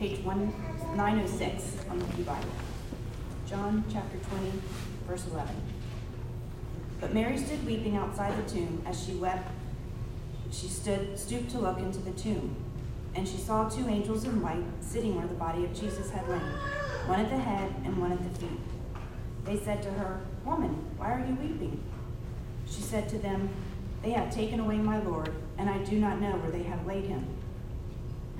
page 906 on the Pew Bible. John chapter 20, verse 11. But Mary stood weeping outside the tomb. As she wept, she stood stooped to look into the tomb, and she saw two angels in white sitting where the body of Jesus had lain, one at the head and one at the feet. They said to her, Woman, why are you weeping? She said to them, They have taken away my Lord, and I do not know where they have laid him.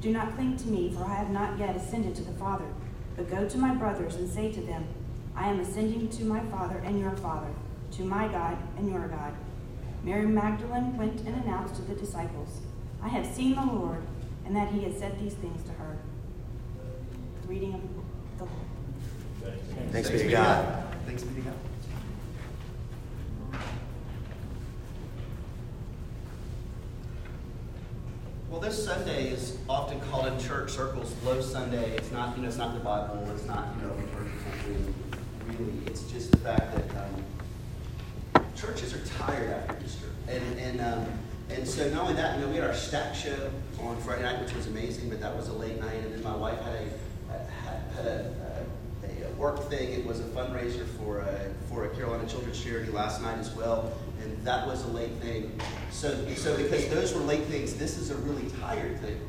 Do not cling to me, for I have not yet ascended to the Father, but go to my brothers and say to them, I am ascending to my Father and your Father, to my God and your God. Mary Magdalene went and announced to the disciples, I have seen the Lord, and that he has said these things to her. The reading of the Lord. Thanks be to God. Thanks be to God. Well, this Sunday is often called in church circles Low Sunday. It's not, you know, it's not the Bible. It's not, you know, really. It's just the fact that um, churches are tired after Easter, and and um, and so not only that, you know, we had our stack show on Friday night, which was amazing, but that was a late night, and then my wife had a had, had a work thing. It was a fundraiser for a, for a Carolina Children's Charity last night as well, and that was a late thing. So so because those were late things, this is a really tired thing.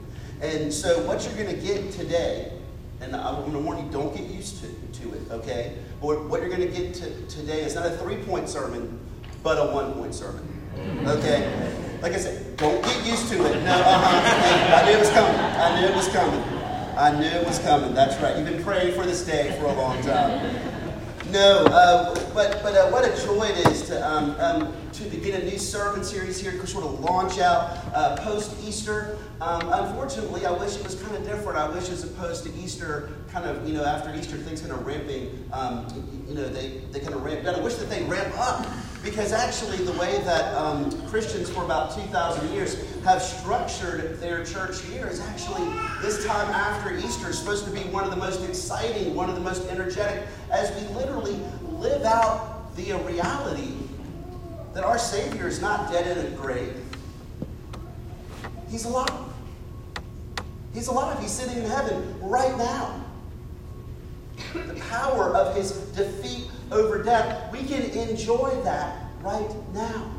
And so what you're going to get today, and I'm going to warn you, don't get used to, to it, okay? But what you're going to get to, today is not a three-point sermon, but a one-point sermon, okay? Like I said, don't get used to it. No, uh-huh. I knew it was coming. I knew it was coming. I knew it was coming. That's right. You've been praying for this day for a long time. No, uh, but but uh, what a joy it is to um, um, to begin a new sermon series here, to sort of launch out uh, post Easter. Um, unfortunately, I wish it was kind of different. I wish, as opposed to Easter, kind of you know after Easter things kind of ramping. Um, you know they they kind of ramp down. I wish that they ramp up because actually, the way that um, Christians for about 2,000 years have structured their church year is actually this time after Easter is supposed to be one of the most exciting, one of the most energetic, as we literally live out the reality that our Savior is not dead in a grave. He's alive. He's alive. He's sitting in heaven right now. The power of his defeat over death, we can enjoy that right now.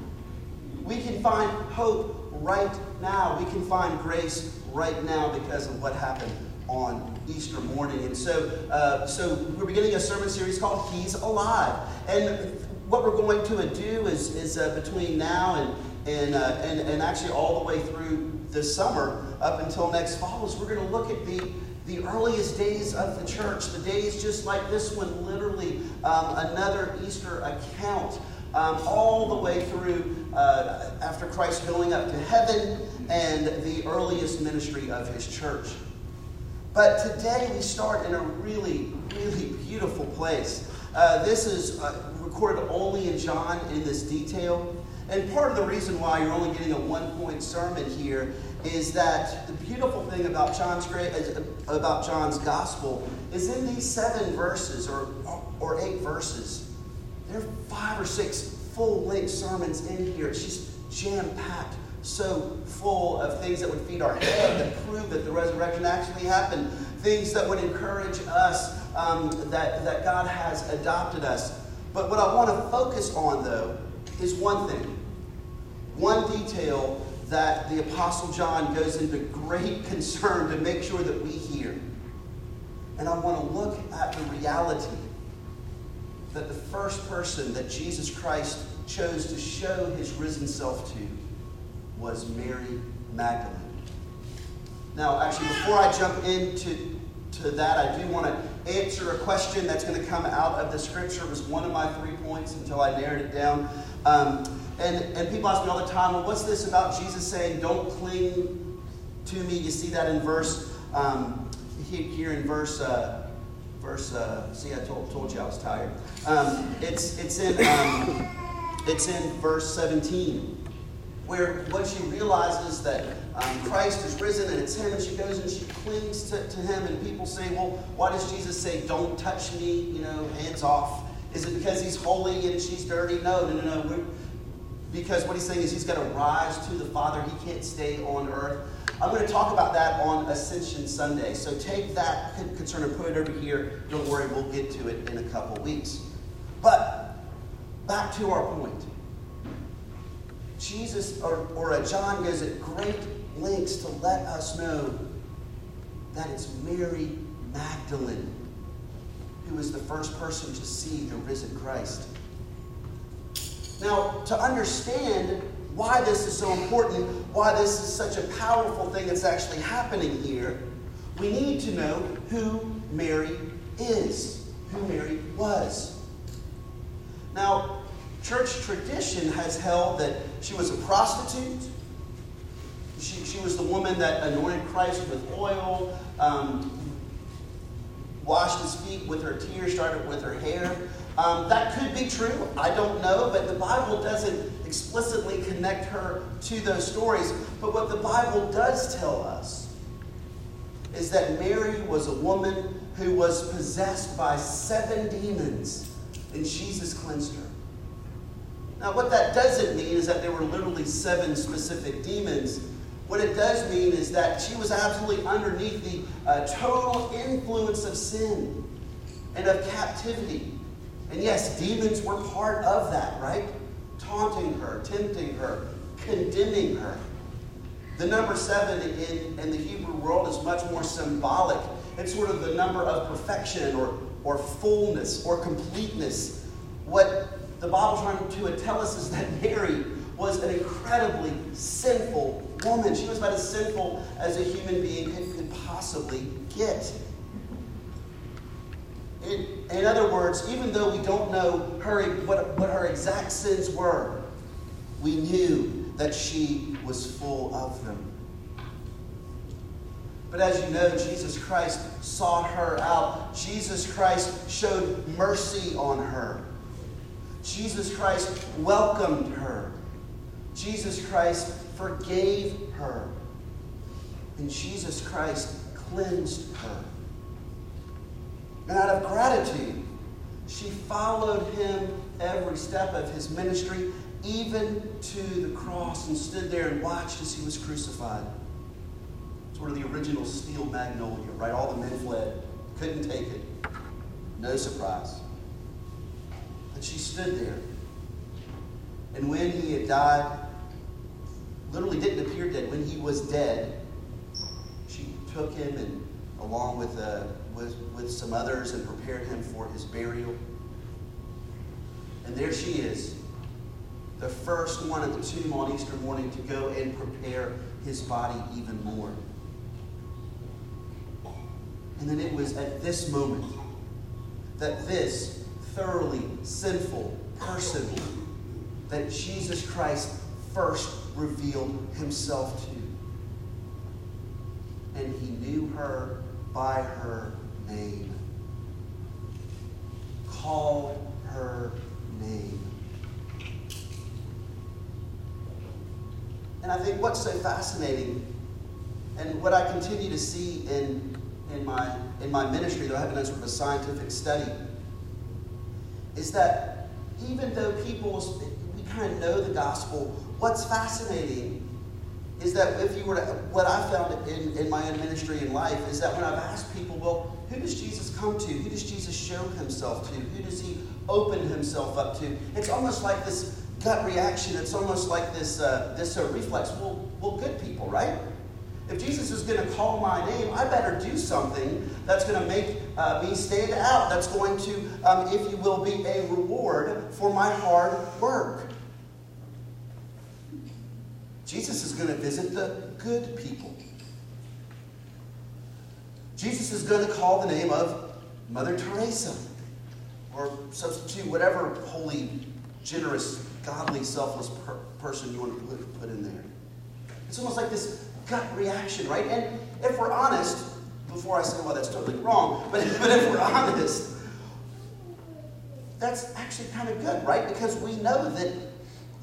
We can find hope right now. We can find grace right now because of what happened on Easter morning. And so, uh, so we're beginning a sermon series called He's Alive. And what we're going to do is, is uh, between now and, and, uh, and, and actually all the way through the summer up until next fall is we're going to look at the the earliest days of the church, the days just like this one, literally um, another Easter account, um, all the way through uh, after Christ going up to heaven and the earliest ministry of his church. But today we start in a really, really beautiful place. Uh, this is uh, recorded only in John in this detail. And part of the reason why you're only getting a one point sermon here is that the beautiful thing about John's great about John's gospel is in these seven verses or or eight verses, there are five or six full length sermons in here. It's just jam packed, so full of things that would feed our head, that prove that the resurrection actually happened, things that would encourage us um, that that God has adopted us. But what I want to focus on though is one thing, one detail that the Apostle John goes into great concern to make sure that we hear. And I want to look at the reality that the first person that Jesus Christ chose to show his risen self to was Mary Magdalene. Now, actually, before I jump into to that, I do want to answer a question that's going to come out of the scripture. It was one of my three points until I narrowed it down. Um, and, and people ask me all the time, well, what's this about Jesus saying, don't cling to me? You see that in verse, um, here in verse, uh, verse. Uh, see, I told, told you I was tired. Um, it's it's in um, it's in verse 17, where what she realizes that um, Christ is risen and it's him, and she goes and she clings to, to him, and people say, well, why does Jesus say, "Don't touch me"? You know, hands off. Is it because he's holy and she's dirty? No, no, no, no. We're, because what he's saying is he's got to rise to the Father. He can't stay on earth. I'm going to talk about that on Ascension Sunday. So take that concern and put it over here. Don't worry, we'll get to it in a couple weeks. But back to our point. Jesus or, or John goes at great lengths to let us know that it's Mary Magdalene who was the first person to see the risen Christ. Now, to understand why this is so important, why this is such a powerful thing that's actually happening here, we need to know who Mary is, who Mary was. Now, church tradition has held that she was a prostitute. She, she was the woman that anointed Christ with oil, um, washed his feet with her tears, started with her hair. Um, that could be true. I don't know, but the Bible doesn't explicitly connect her to those stories. But what the Bible does tell us is that Mary was a woman who was possessed by seven demons, and Jesus cleansed her. Now, what that doesn't mean is that there were literally seven specific demons. What it does mean is that she was absolutely underneath the uh, total influence of sin and of captivity. And yes, demons were part of that, right? Taunting her, tempting her, condemning her. The number seven in, in the Hebrew world is much more symbolic. It's sort of the number of perfection or, or fullness or completeness. What the Bible's trying to tell us is that Mary was an incredibly sinful woman. She was about as sinful as a human being could, could possibly get. In, in, other words, even though we don't know her, what, what her exact sins were, we knew that she was full of them. But as you know, Jesus Christ sought her out. Jesus Christ showed mercy on her. Jesus Christ welcomed her. Jesus Christ forgave her. And Jesus Christ cleansed her. And out of gratitude, she followed him every step of his ministry, even to the cross, and stood there and watched as he was crucified. Sort of the original steel magnolia, right? All the men fled, couldn't take it. No surprise. But she stood there. And when he had died, literally didn't appear dead, when he was dead, she took him and along with uh, with, with some others and prepared him for his burial. And there she is, the first one at the tomb on Easter morning to go and prepare his body even more. And then it was at this moment that this thoroughly sinful person that Jesus Christ first revealed himself to. And he knew her by her name. Call her name. And I think what's so fascinating, and what I continue to see in, in, my, in my ministry, though I haven't done sort of a scientific study, is that even though people, we kind of know the gospel, what's fascinating is that if you were to, what I found in, in my own ministry in life is that when I've asked people, well, who does Jesus come to? Who does Jesus show himself to? Who does he open himself up to? It's almost like this gut reaction. It's almost like this, uh, this uh, reflex. Well, well, good people, right? If Jesus is going to call my name, I better do something that's going to make uh, me stand out. That's going to, um, if you will, be a reward for my hard work. Jesus is going to visit the good people. Jesus is going to call the name of Mother Teresa or substitute whatever holy, generous, godly, selfless per person you want to put, put in there. It's almost like this gut reaction, right? And if we're honest, before I say, well, that's totally wrong, but, but if we're honest, that's actually kind of good, right? Because we know that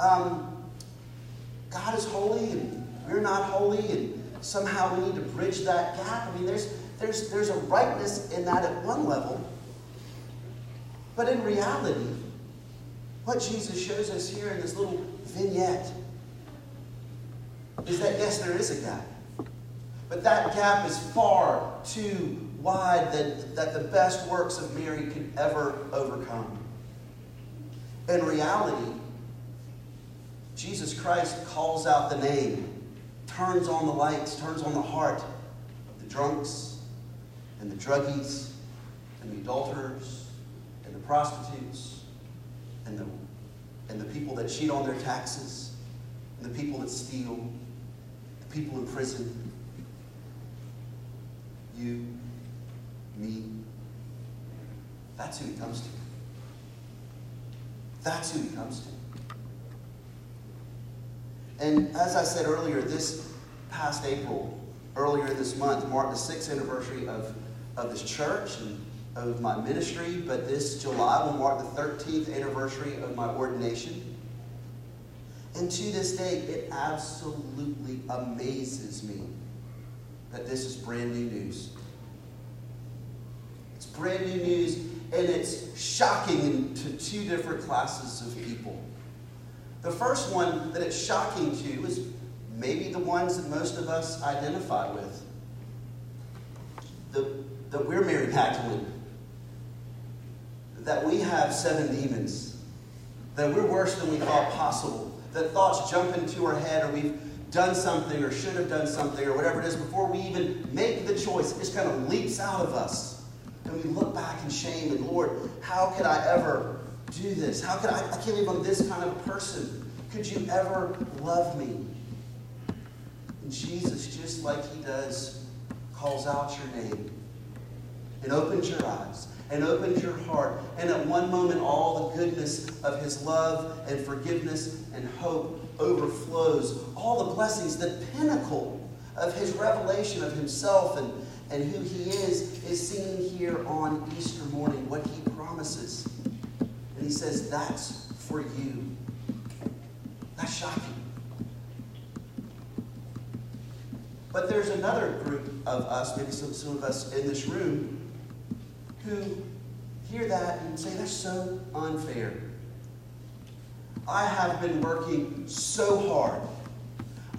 um, God is holy and we're not holy, and somehow we need to bridge that gap. I mean, there's, there's, there's a rightness in that at one level, but in reality, what Jesus shows us here in this little vignette is that yes, there is a gap. But that gap is far too wide that, that the best works of Mary could ever overcome. In reality, Jesus Christ calls out the name, turns on the lights, turns on the heart of the drunks and the druggies and the adulterers and the prostitutes and the, and the people that cheat on their taxes and the people that steal, the people in prison you, me. That's who he comes to. That's who he comes to. And as I said earlier, this past April, earlier this month, marked the sixth anniversary of, of this church and of my ministry, but this July will mark the 13th anniversary of my ordination. And to this day, it absolutely amazes me that this is brand new news. It's brand new news, and it's shocking to two different classes of people. The first one that it's shocking to is maybe the ones that most of us identify with. The, that we're Mary Magdalene. That we have seven demons. That we're worse than we thought possible. That thoughts jump into our head or we've done something or should have done something or whatever it is before we even make the choice. It just kind of leaps out of us. And we look back in shame and, Lord, how could I ever do this? How could I? I can't believe I'm this kind of person. Could you ever love me? And Jesus, just like he does, calls out your name and opens your eyes and opens your heart. And at one moment, all the goodness of his love and forgiveness and hope overflows. All the blessings, the pinnacle of his revelation of himself and, and who he is, is seen here on Easter morning, what he promises. He says, That's for you. That's shocking. But there's another group of us, maybe some, some of us in this room, who hear that and say, That's so unfair. I have been working so hard.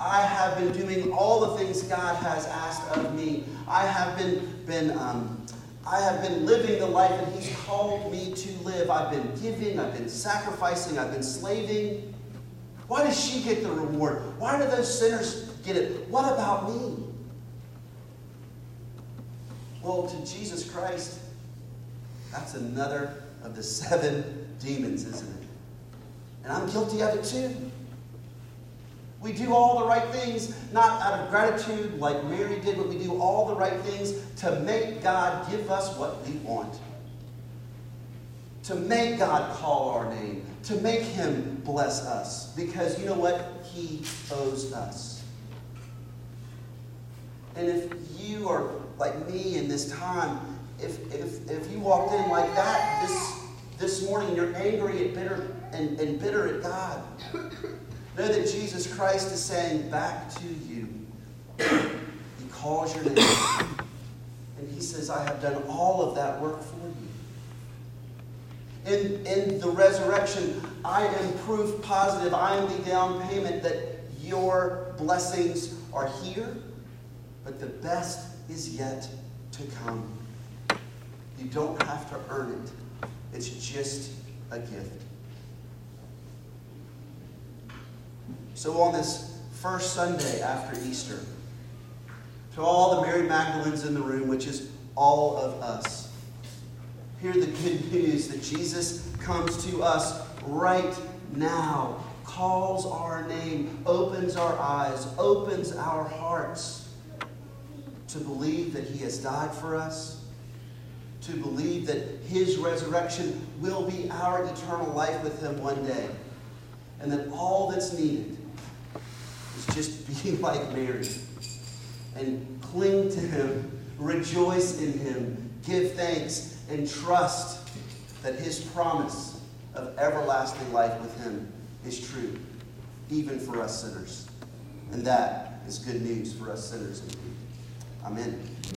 I have been doing all the things God has asked of me. I have been, been um, I have been living the life that He's called me to live. I've been giving, I've been sacrificing, I've been slaving. Why does she get the reward? Why do those sinners get it? What about me? Well, to Jesus Christ, that's another of the seven demons, isn't it? And I'm guilty of it too. We do all the right things, not out of gratitude like Mary did, but we do all the right things to make God give us what we want. To make God call our name. To make Him bless us. Because you know what? He owes us. And if you are like me in this time, if, if, if you walked in like that this, this morning, you're angry and bitter, and, and bitter at God, know that Jesus Christ is saying back to you, He calls your name, and He says, I have done all of that work for you. In, in the resurrection, I am proof positive, I am the down payment that your blessings are here, but the best is yet to come. You don't have to earn it, it's just a gift. So, on this first Sunday after Easter, to all the Mary Magdalenes in the room, which is all of us, hear the good news that Jesus comes to us right now, calls our name, opens our eyes, opens our hearts to believe that He has died for us, to believe that His resurrection will be our eternal life with Him one day, and that all that's needed is just be like Mary and cling to Him rejoice in him, give thanks, and trust that his promise of everlasting life with him is true, even for us sinners. And that is good news for us sinners indeed. Amen.